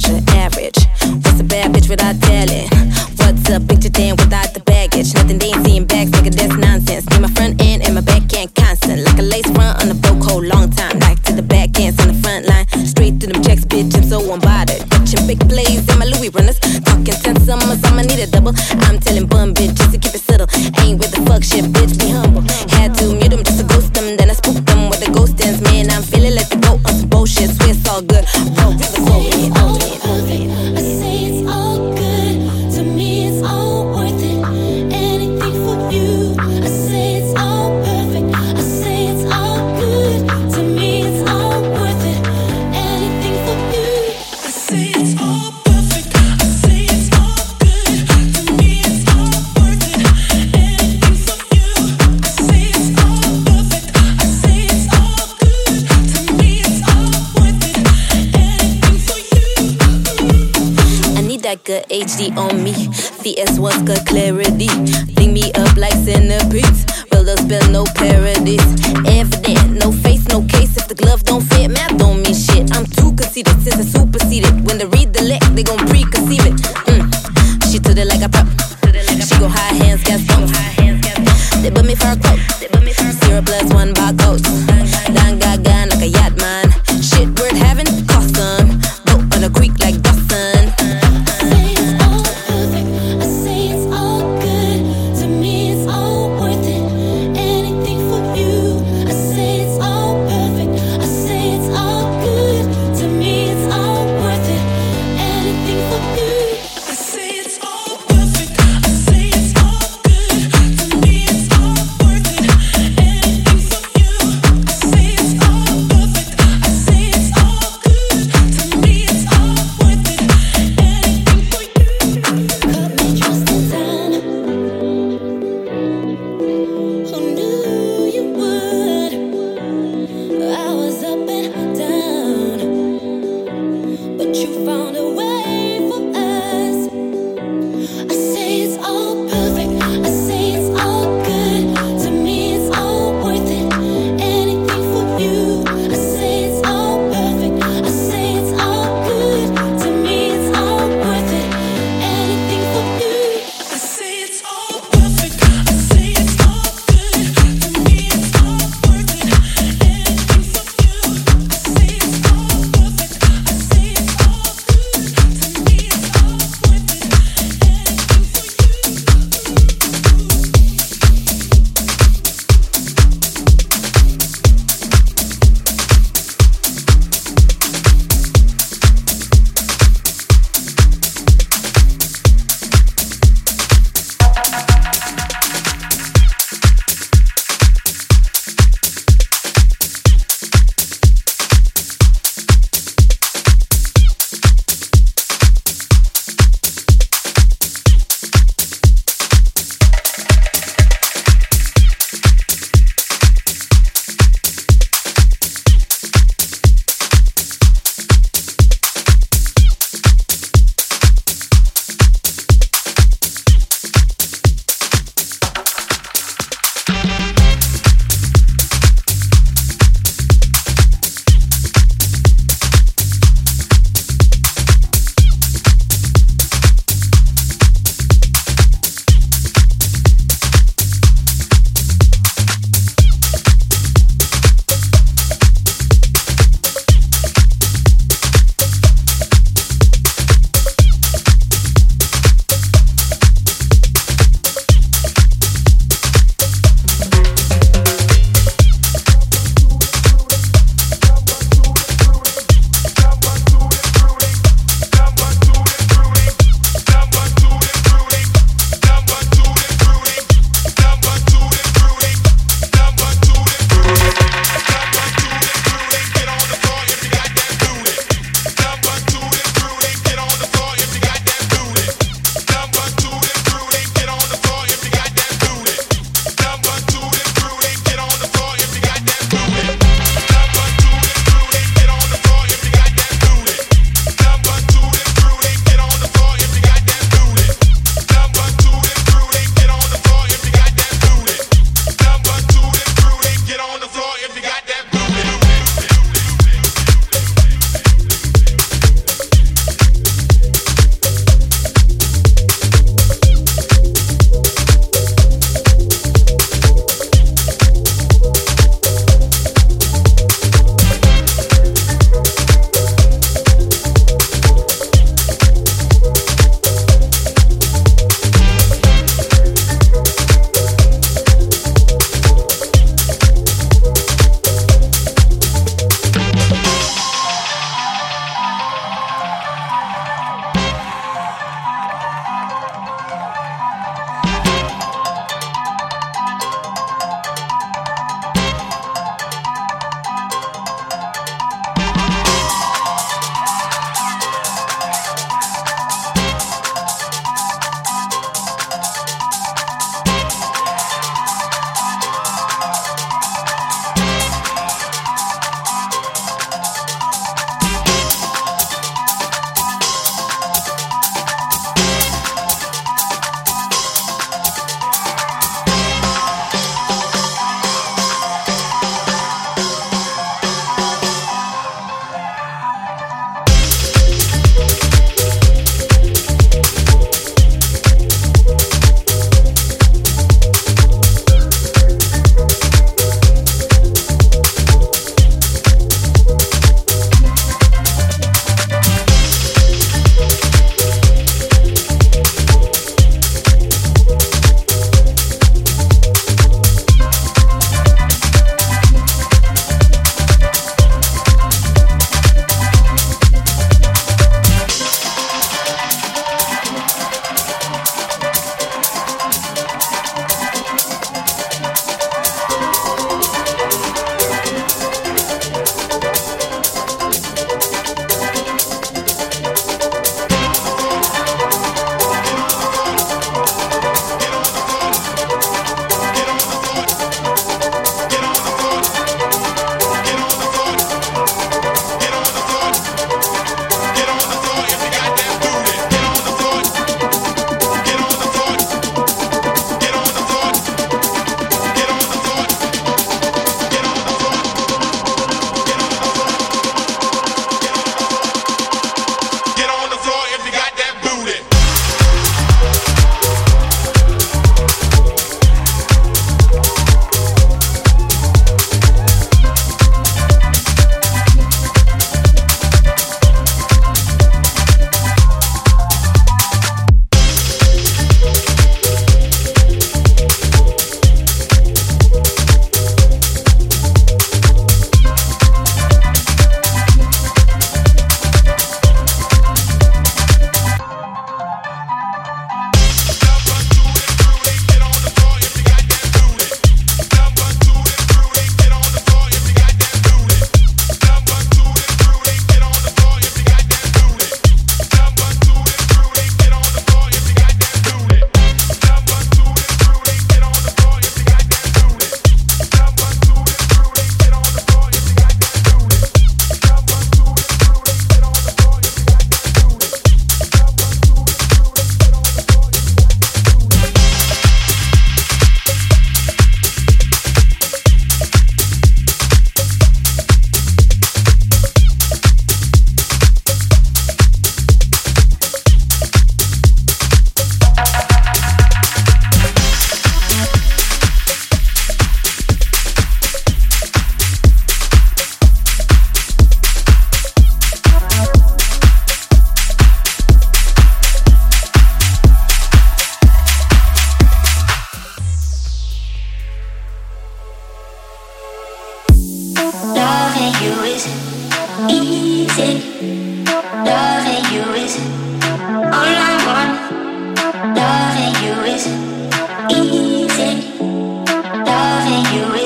measure average. What's a bad bitch without telling? What's a picture damn?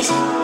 Peace.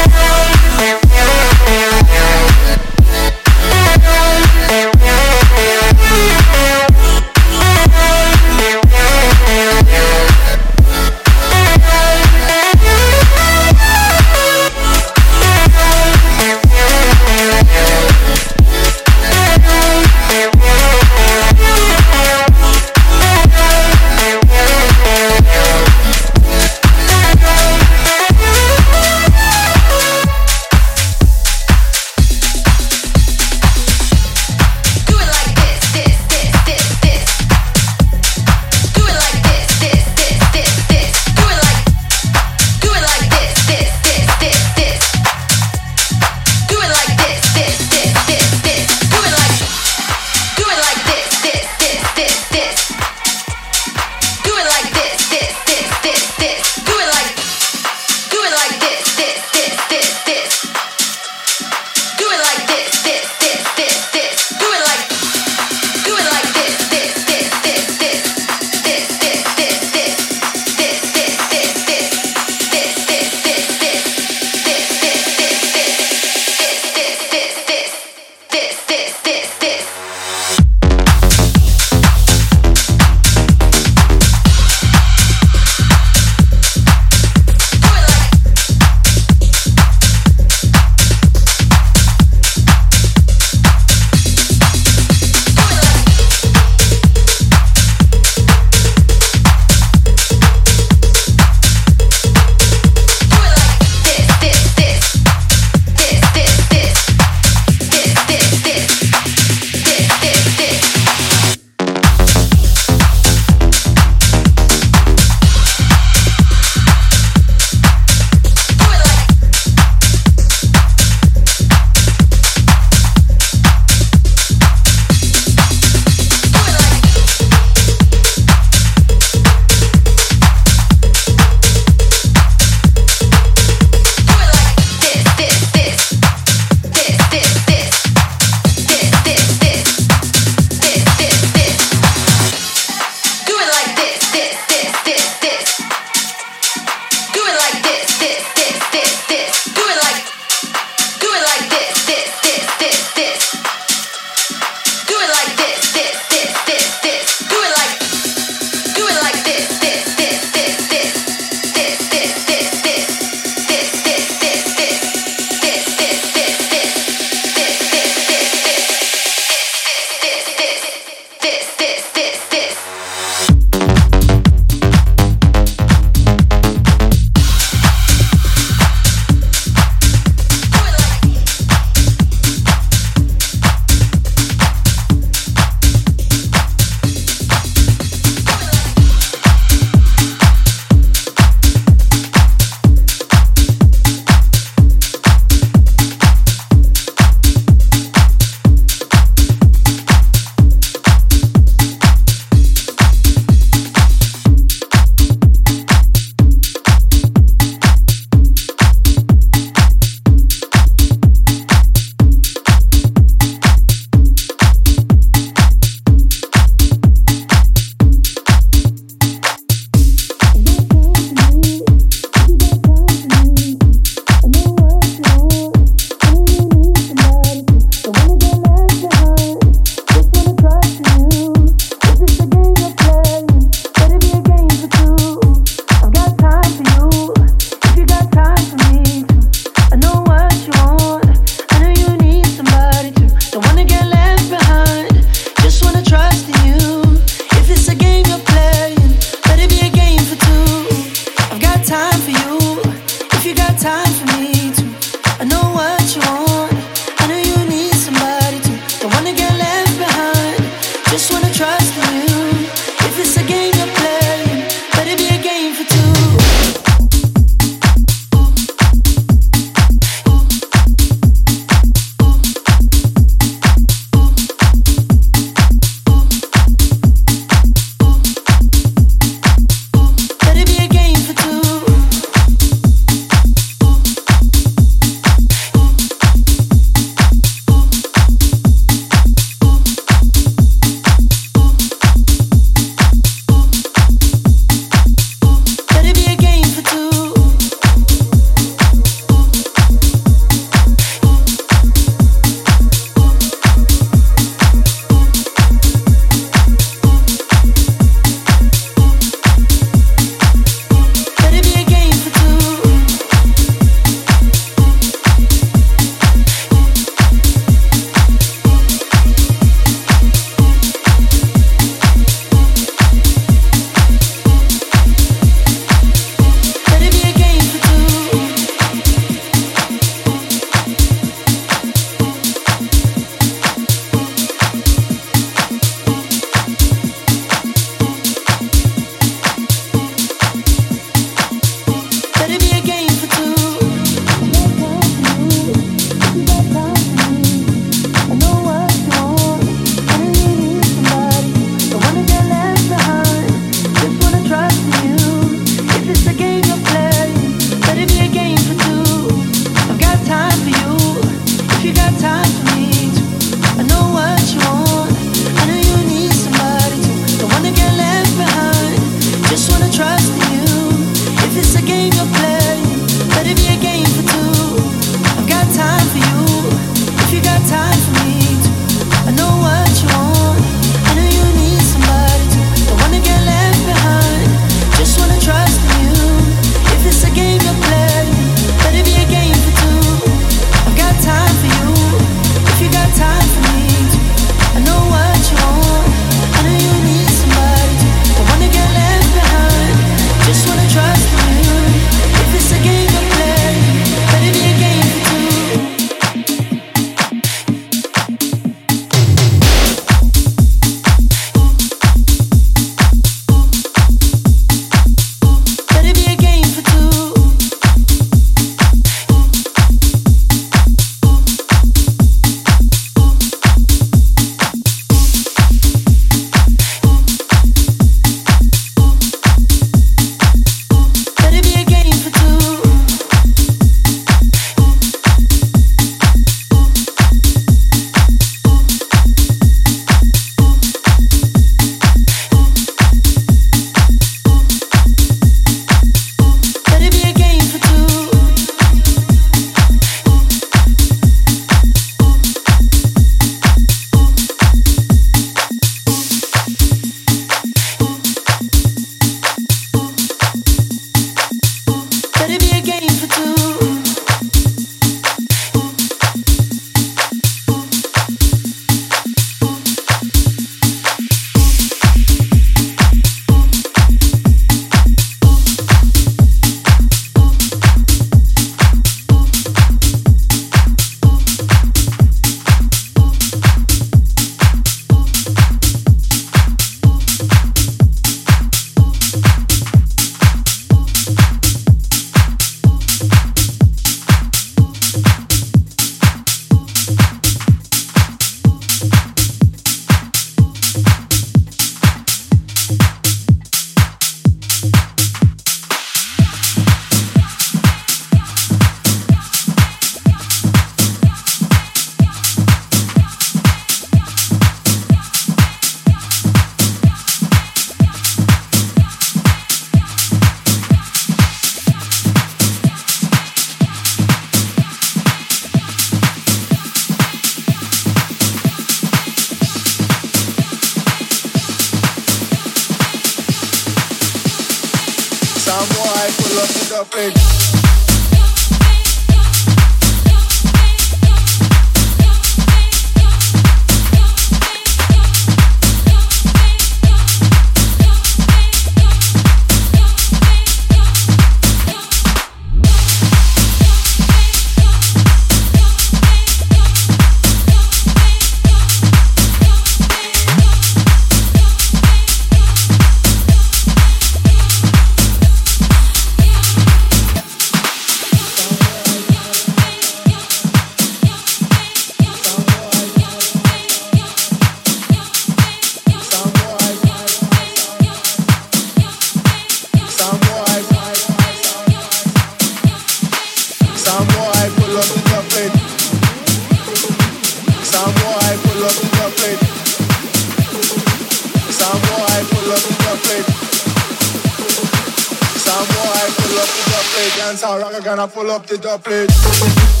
I pull up the dub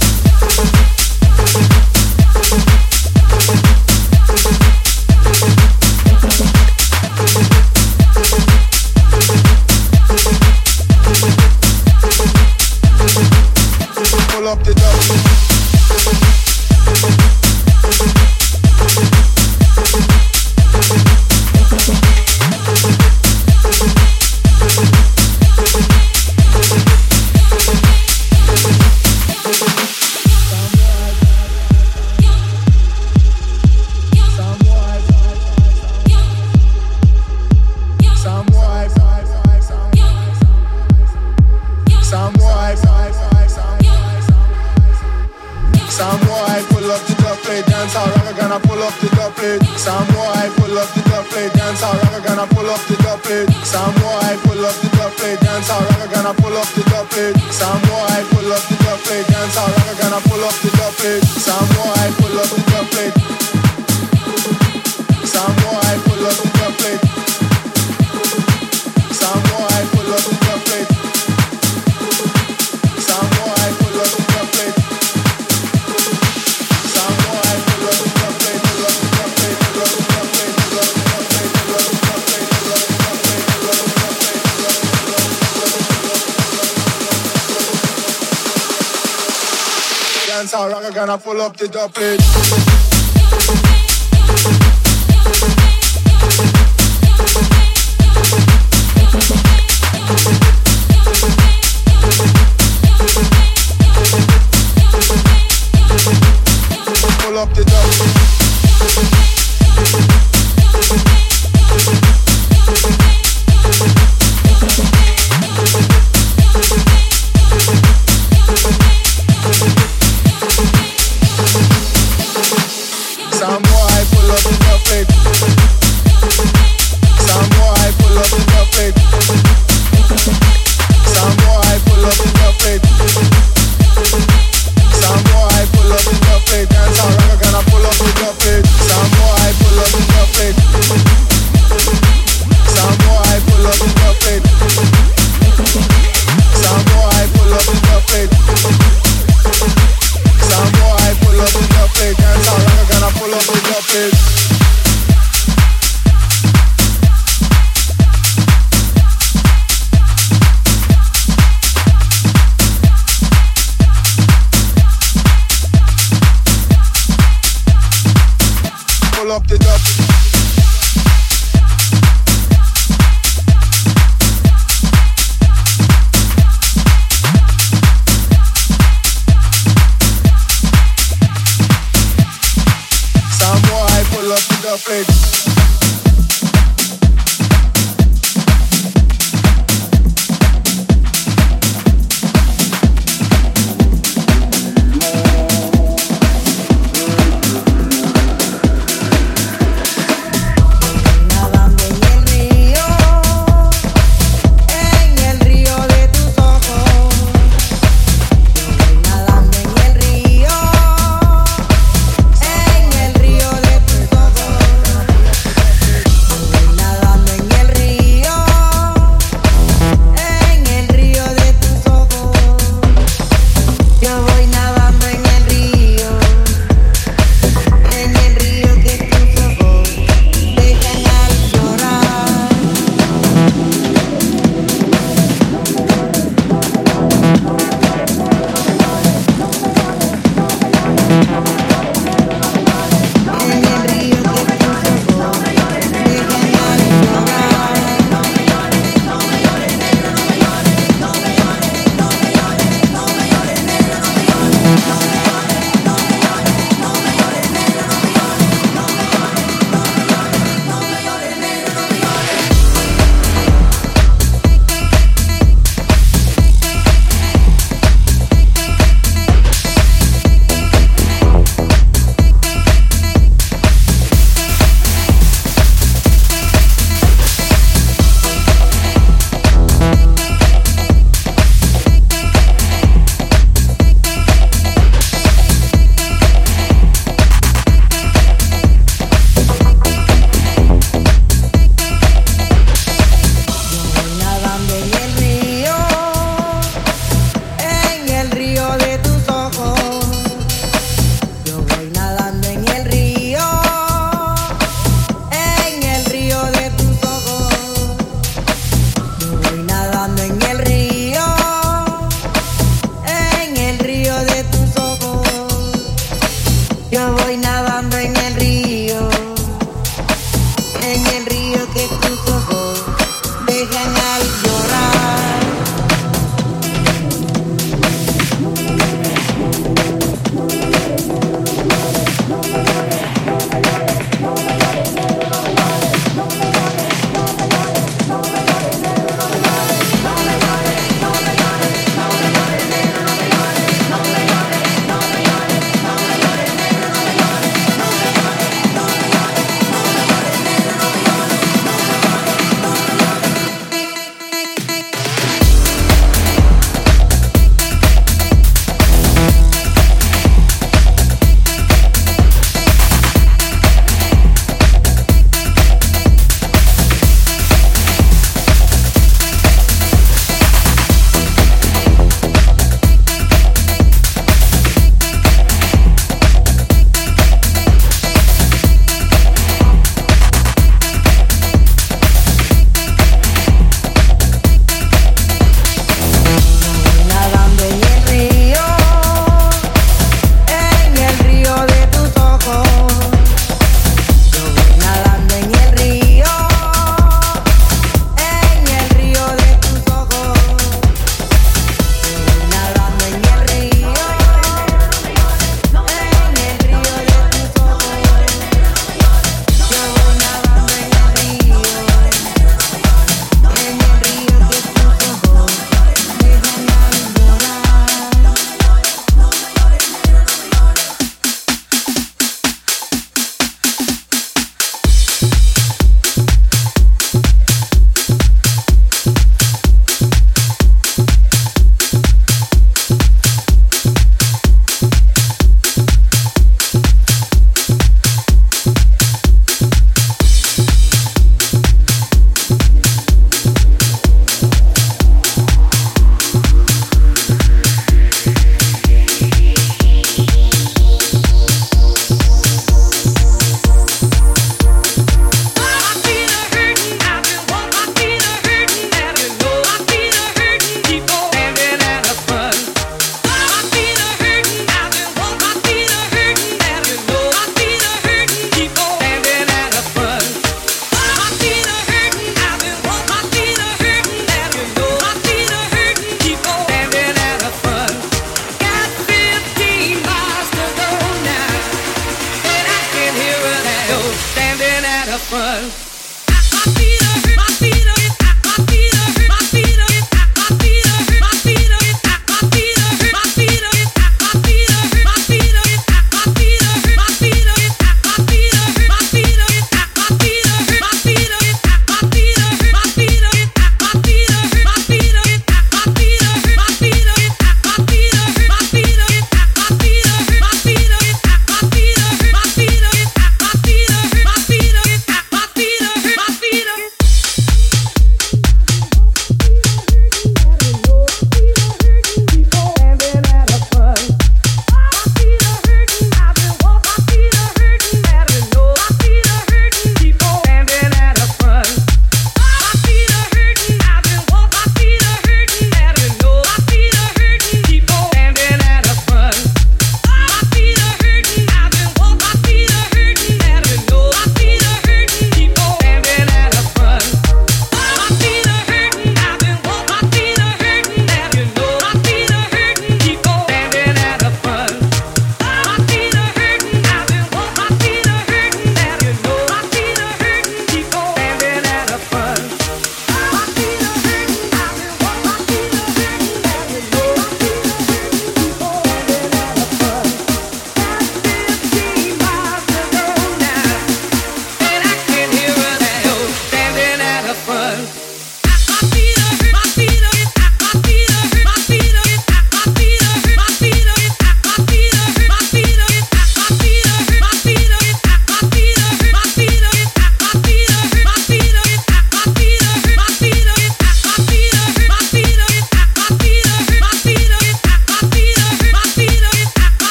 dance, I'm gonna pull up the dub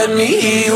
let me hear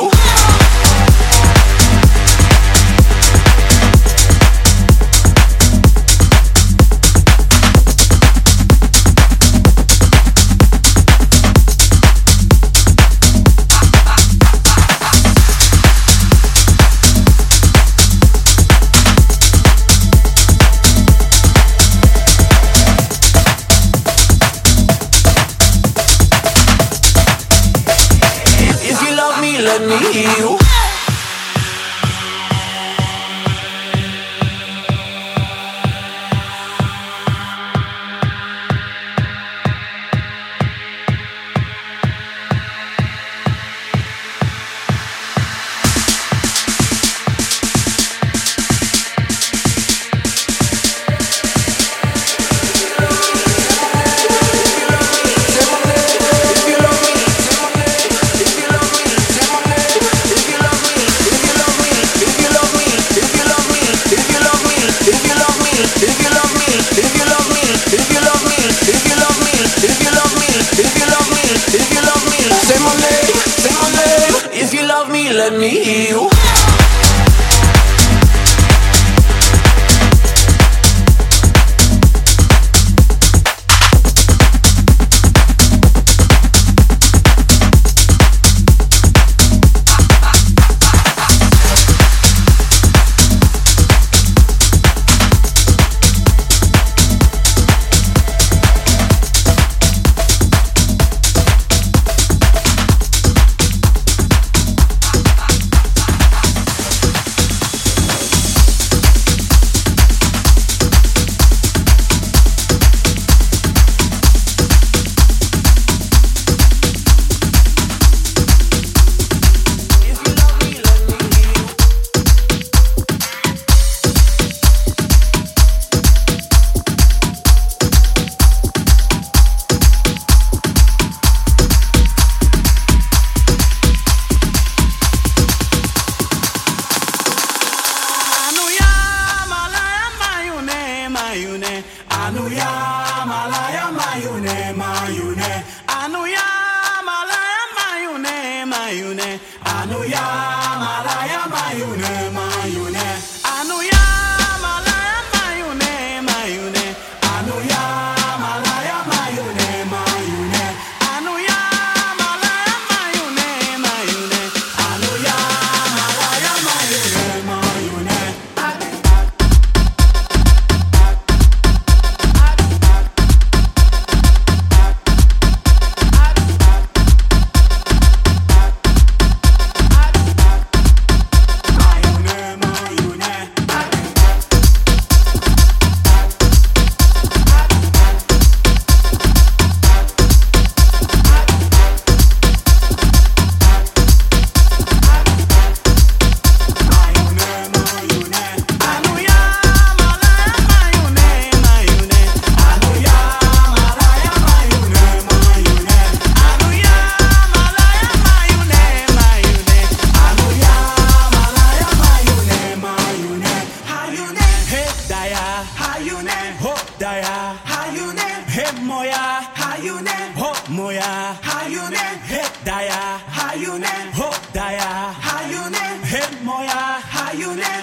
moja hajunem